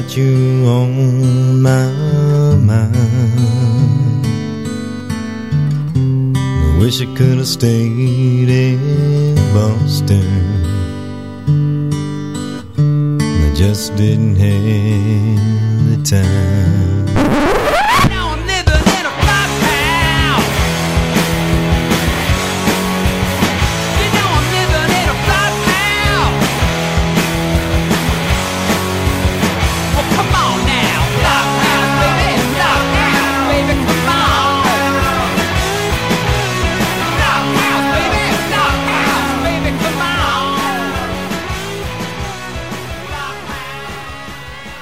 got you on my mind. I wish I could have stayed in Boston. I just didn't have the time.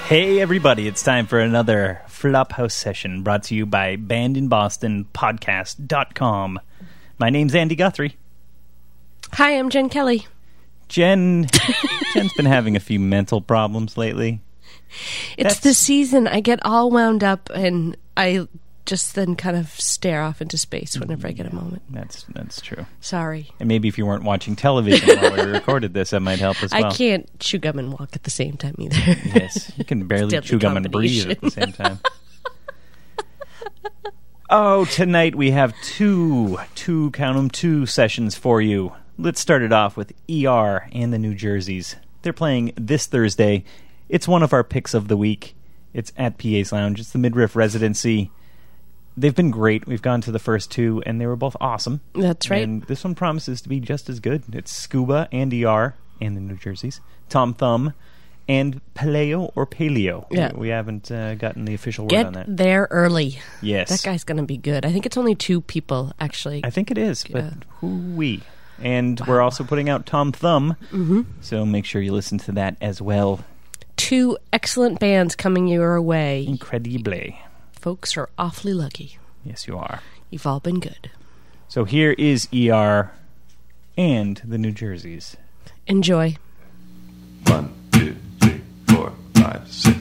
Hey, everybody, it's time for another Flophouse session brought to you by bandinbostonpodcast.com. My name's Andy Guthrie. Hi, I'm Jen Kelly. Jen, Jen's been having a few mental problems lately. It's That's- the season. I get all wound up and I just then kind of stare off into space whenever I get a moment. That's that's true. Sorry. And maybe if you weren't watching television while we recorded this, that might help as well. I can't chew gum and walk at the same time either. Yes, you can barely chew gum and breathe at the same time. oh, tonight we have two, two, count 'em, two sessions for you. Let's start it off with ER and the New Jerseys. They're playing this Thursday. It's one of our picks of the week. It's at PA's Lounge. It's the Midriff Residency. They've been great. We've gone to the first two, and they were both awesome. That's right. And this one promises to be just as good. It's Scuba and ER and the New Jerseys, Tom Thumb, and Paleo or Paleo. Yeah. We, haven't uh, gotten the official word Get on that. there early. Yes. That guy's going to be good. I think it's only two people, actually. I think it is, but who we? And we're also putting out Tom Thumb, mm-hmm. so make sure you listen to that as well. Two excellent bands coming your way. Incredible. Folks are awfully lucky. Yes, you are. You've all been good. So here is ER and the New Jerseys. Enjoy. One, two, three, four, five, six.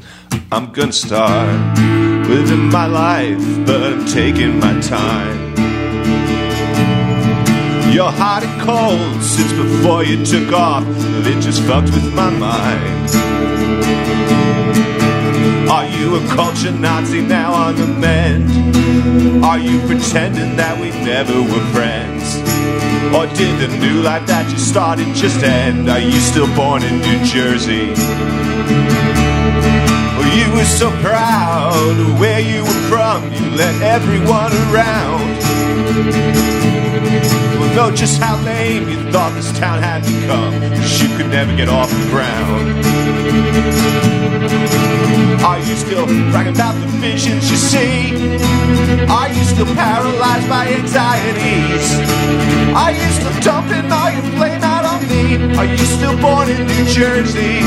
I'm gonna start living my life, but I'm taking my time. You're hot and cold since before you took off. It just fucked with my mind. Are you a culture Nazi now on the mend? Are you pretending that we never were friends? Or did the new life that you started just end? Are you still born in New Jersey? Well, you were so proud of where you were from, you let everyone around. Know just how lame you thought this town had become, you could never get off the ground. Are you still bragging about the visions you see? Are you still paralyzed by anxieties? Are you still dumping all your blame out on me? Are you still born in New Jersey?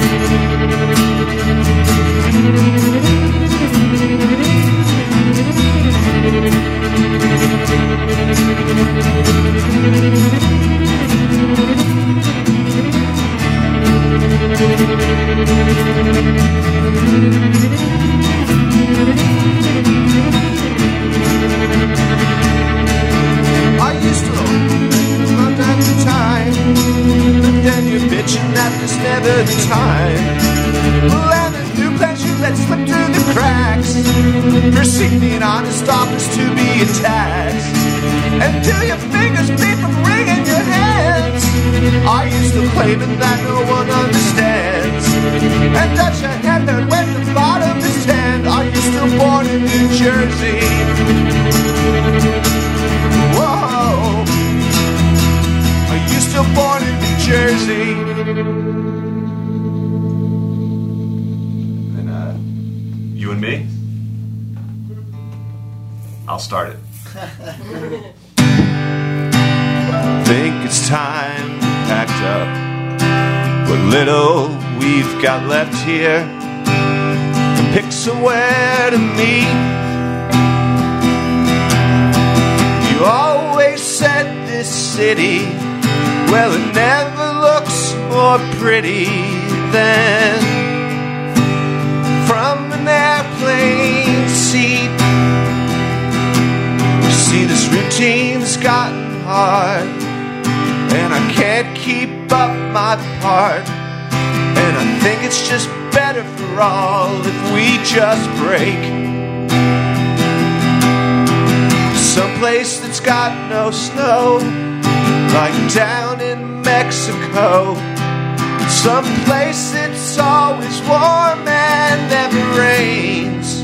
Are that there's never the time. The new plans you let slip through the cracks. Receiving honest offers to be attacked. Do your fingers bleed from wringing your hands? Are you still claiming that no one understands? And does your head hurt when the bottom is tan? Are you still born in New Jersey? Whoa. Are you still born Jersey? And uh, you and me? I'll start it. Think it's time we packed up what little we've got left here and pick somewhere to meet. You always said this city, well, it never looks more pretty than from an airplane seat. You see, this routine's gotten hard, and I can't keep up my part. And I think it's just better for all if we just break. Someplace that's got no snow, like down in Mexico. Someplace it's always warm and never rains.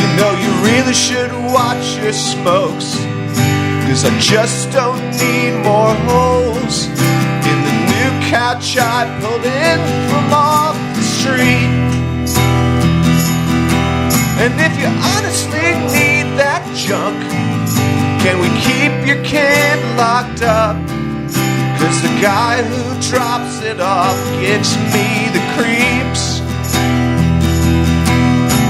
You know, you really should watch your smokes. Cause I just don't need more holes in the new couch I pulled in from off the street. And if you honestly need that junk, can we keep your kid locked up? Cause the guy who drops it off gets me the creeps.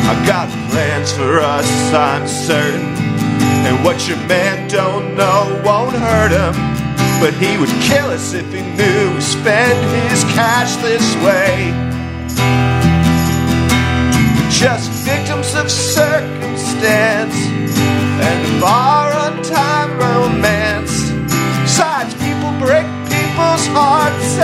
I got plans for us, I'm certain. And what your man don't know won't hurt him. But he would kill us if he knew we spend his cash this way. Just circumstance and of our untimed romance. Besides, people break people's hearts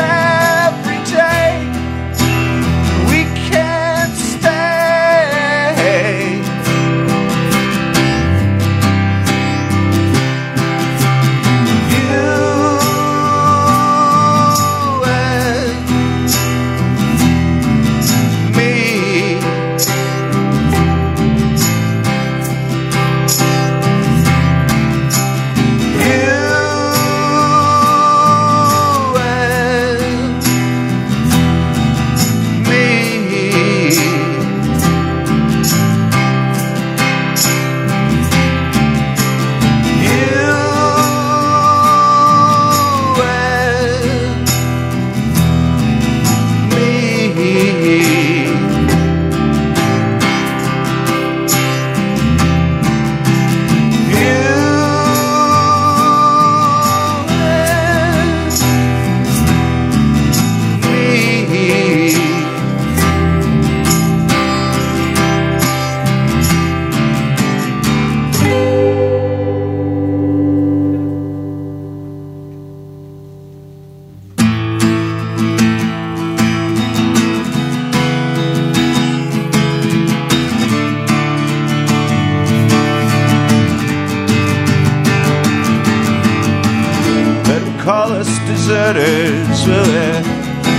call us deserters. Well, they're,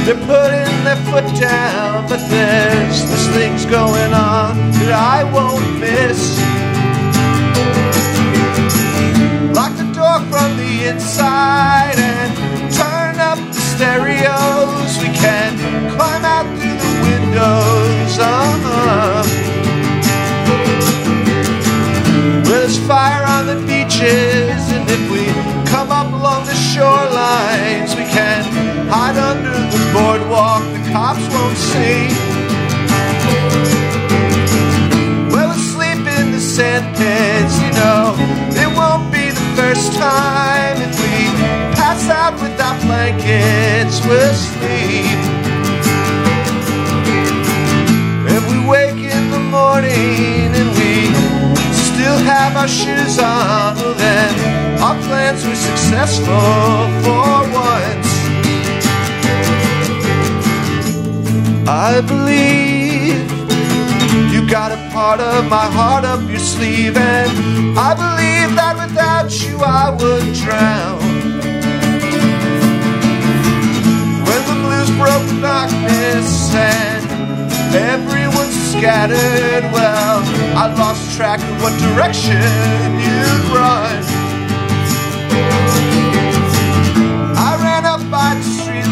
they're putting their foot down, but there's this things going on that I won't miss. Lock the door from the inside and turn up the stereos. We can climb out through the windows. Uh-huh. Well, there's fire on the beaches, and if we along the shorelines, we can hide under the boardwalk. The cops won't see. Well, we'll sleep in the sand pits, you know. It won't be the first time if we pass out without blankets. We'll were successful for once. I believe you got a part of my heart up your sleeve, and I believe that without you I would drown. When the blues broke the darkness and everyone's scattered, well, I lost track of what direction you'd run.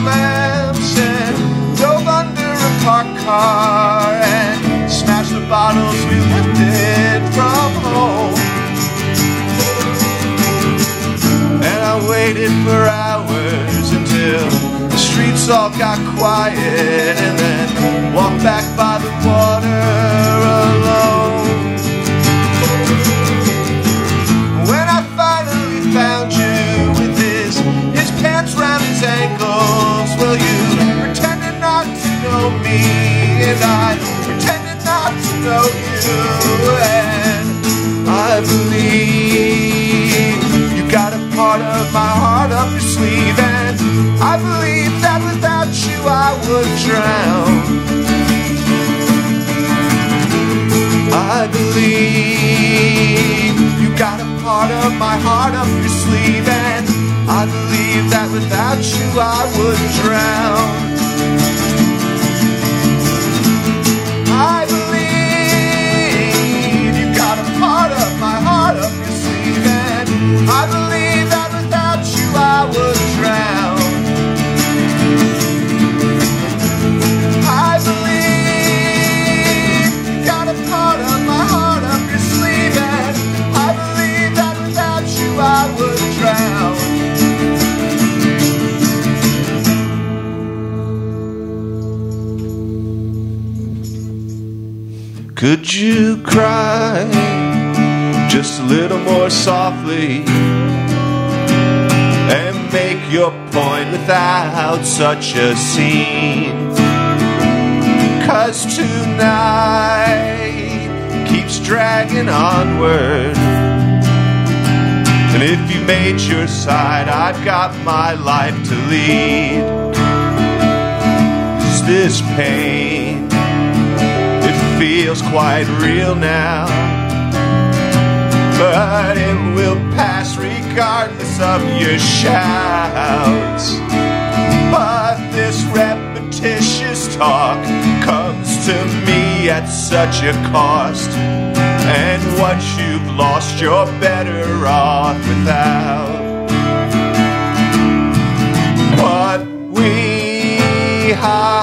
Street and dove under a parked car and smashed the bottles we lifted from home. And I waited for hours until the streets all got quiet and then walked back by the water alone. And I pretended not to know you. And I believe you got a part of my heart up your sleeve. And I believe that without you I would drown. I believe you got a part of my heart up your sleeve, and I believe that without you I would drown. Could you cry just a little more softly and make your point without such a scene? Cause tonight keeps dragging onward. And if you made your side, I've got my life to lead. 'Cause this pain, feels quite real now. But it will pass regardless of your shouts. But this repetitious talk comes to me at such a cost. And what you've lost, you're better off without. What we hide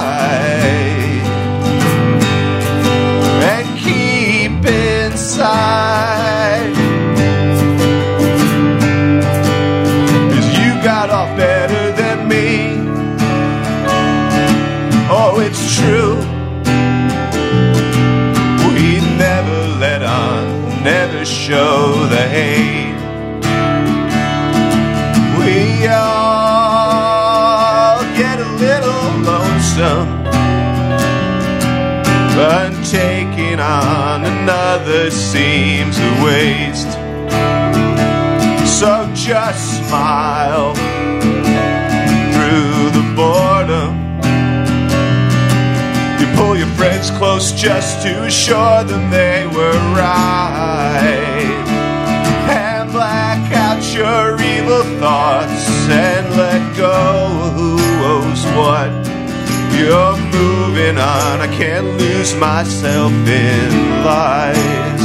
another seems a waste. So just smile through the boredom. You pull your friends close just to assure them they were right. And black out your evil thoughts and let go who owes what. You're moving on, I can't lose myself in lies.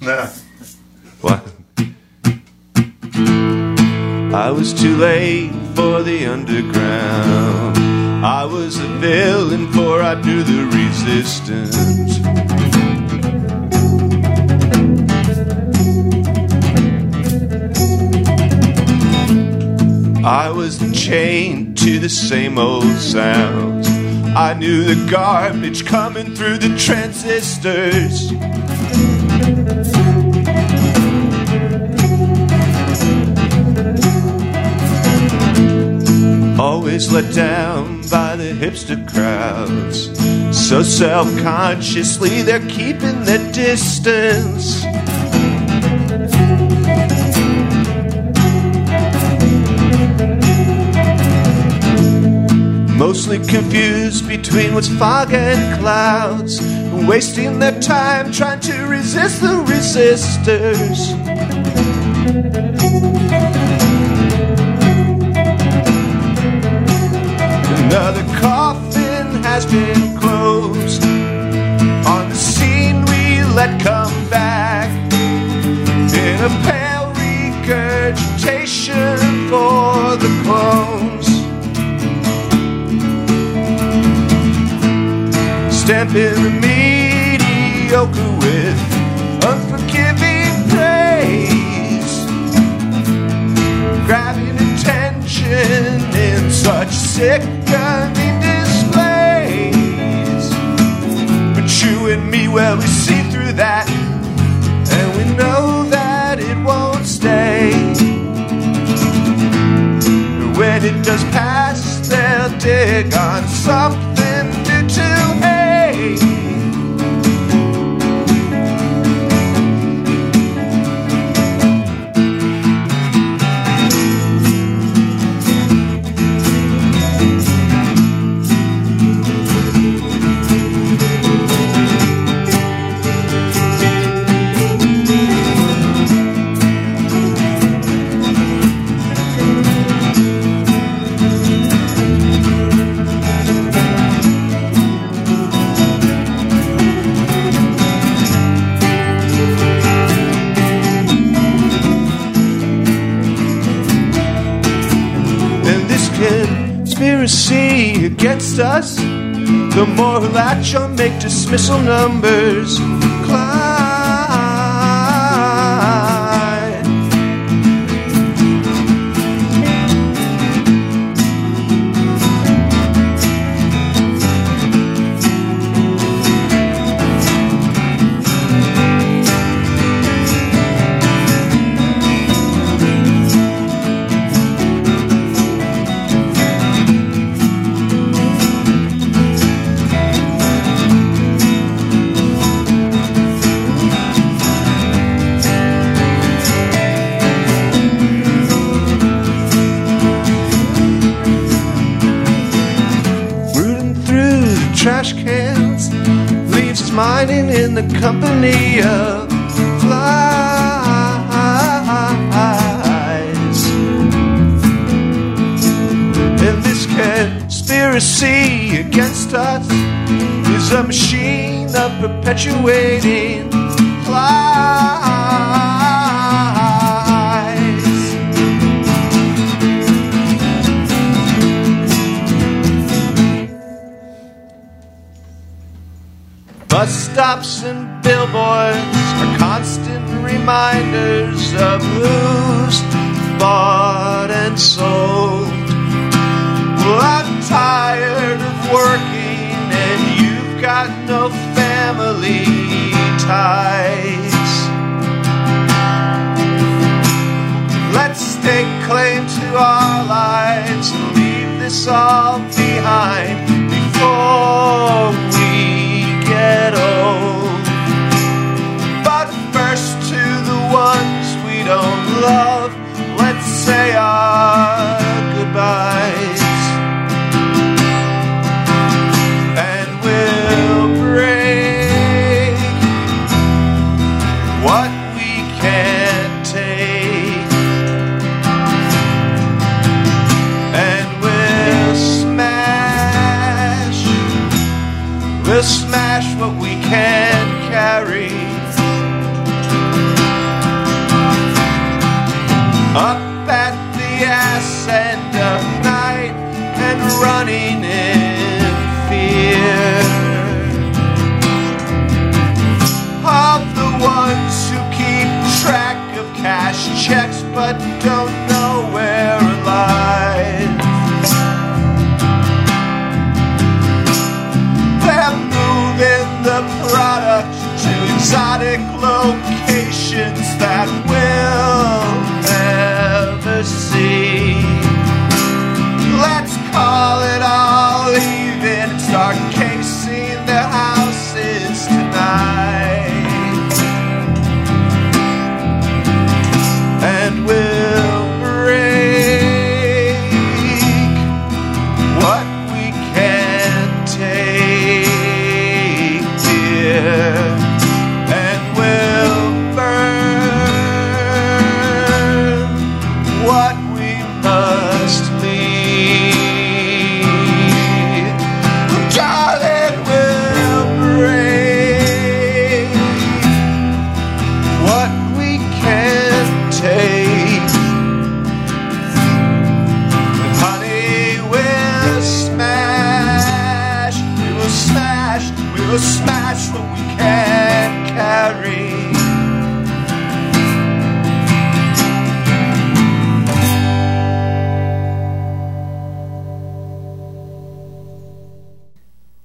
No. What? I was too late for the underground. I was a villain, for I knew the resistance. I was chained to the same old sounds. I knew the garbage coming through the transistors. Always let down by the hipster crowds. So self consciously, they're keeping their distance. Mostly confused between what's fog and clouds, wasting their time trying to resist the resistors. Another coffin has been closed. On the scene we let come back in a pale regurgitation for the clones. Stamping the mediocre with unforgiving sickening displays. But you and me, well, we see through that, and we know that it won't stay. When it does pass, they'll dig on something conspiracy against us, the more latch on make dismissal numbers in the company of flies. And this conspiracy against us is a machine of perpetuating lies. Bus and billboards are constant reminders of who's bought and sold. Well, I'm tired of working and you've got no family ties. Let's stake claim to our lives and leave this all behind before love, let's say our goodbyes. Locations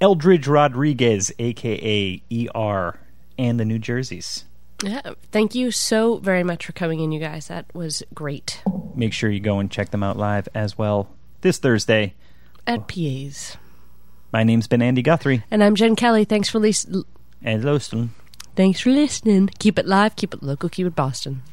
Eldridge Rodriguez, aka ER, and the New Jerseys. Yeah. Thank you so very much for coming in, you guys. That was great. Make sure you go and check them out live as well this Thursday. At PA's. My name's been Andy Guthrie. And I'm Jen Kelly. Thanks for listening. And Loston. Thanks for listening. Keep it live, keep it local, keep it Boston.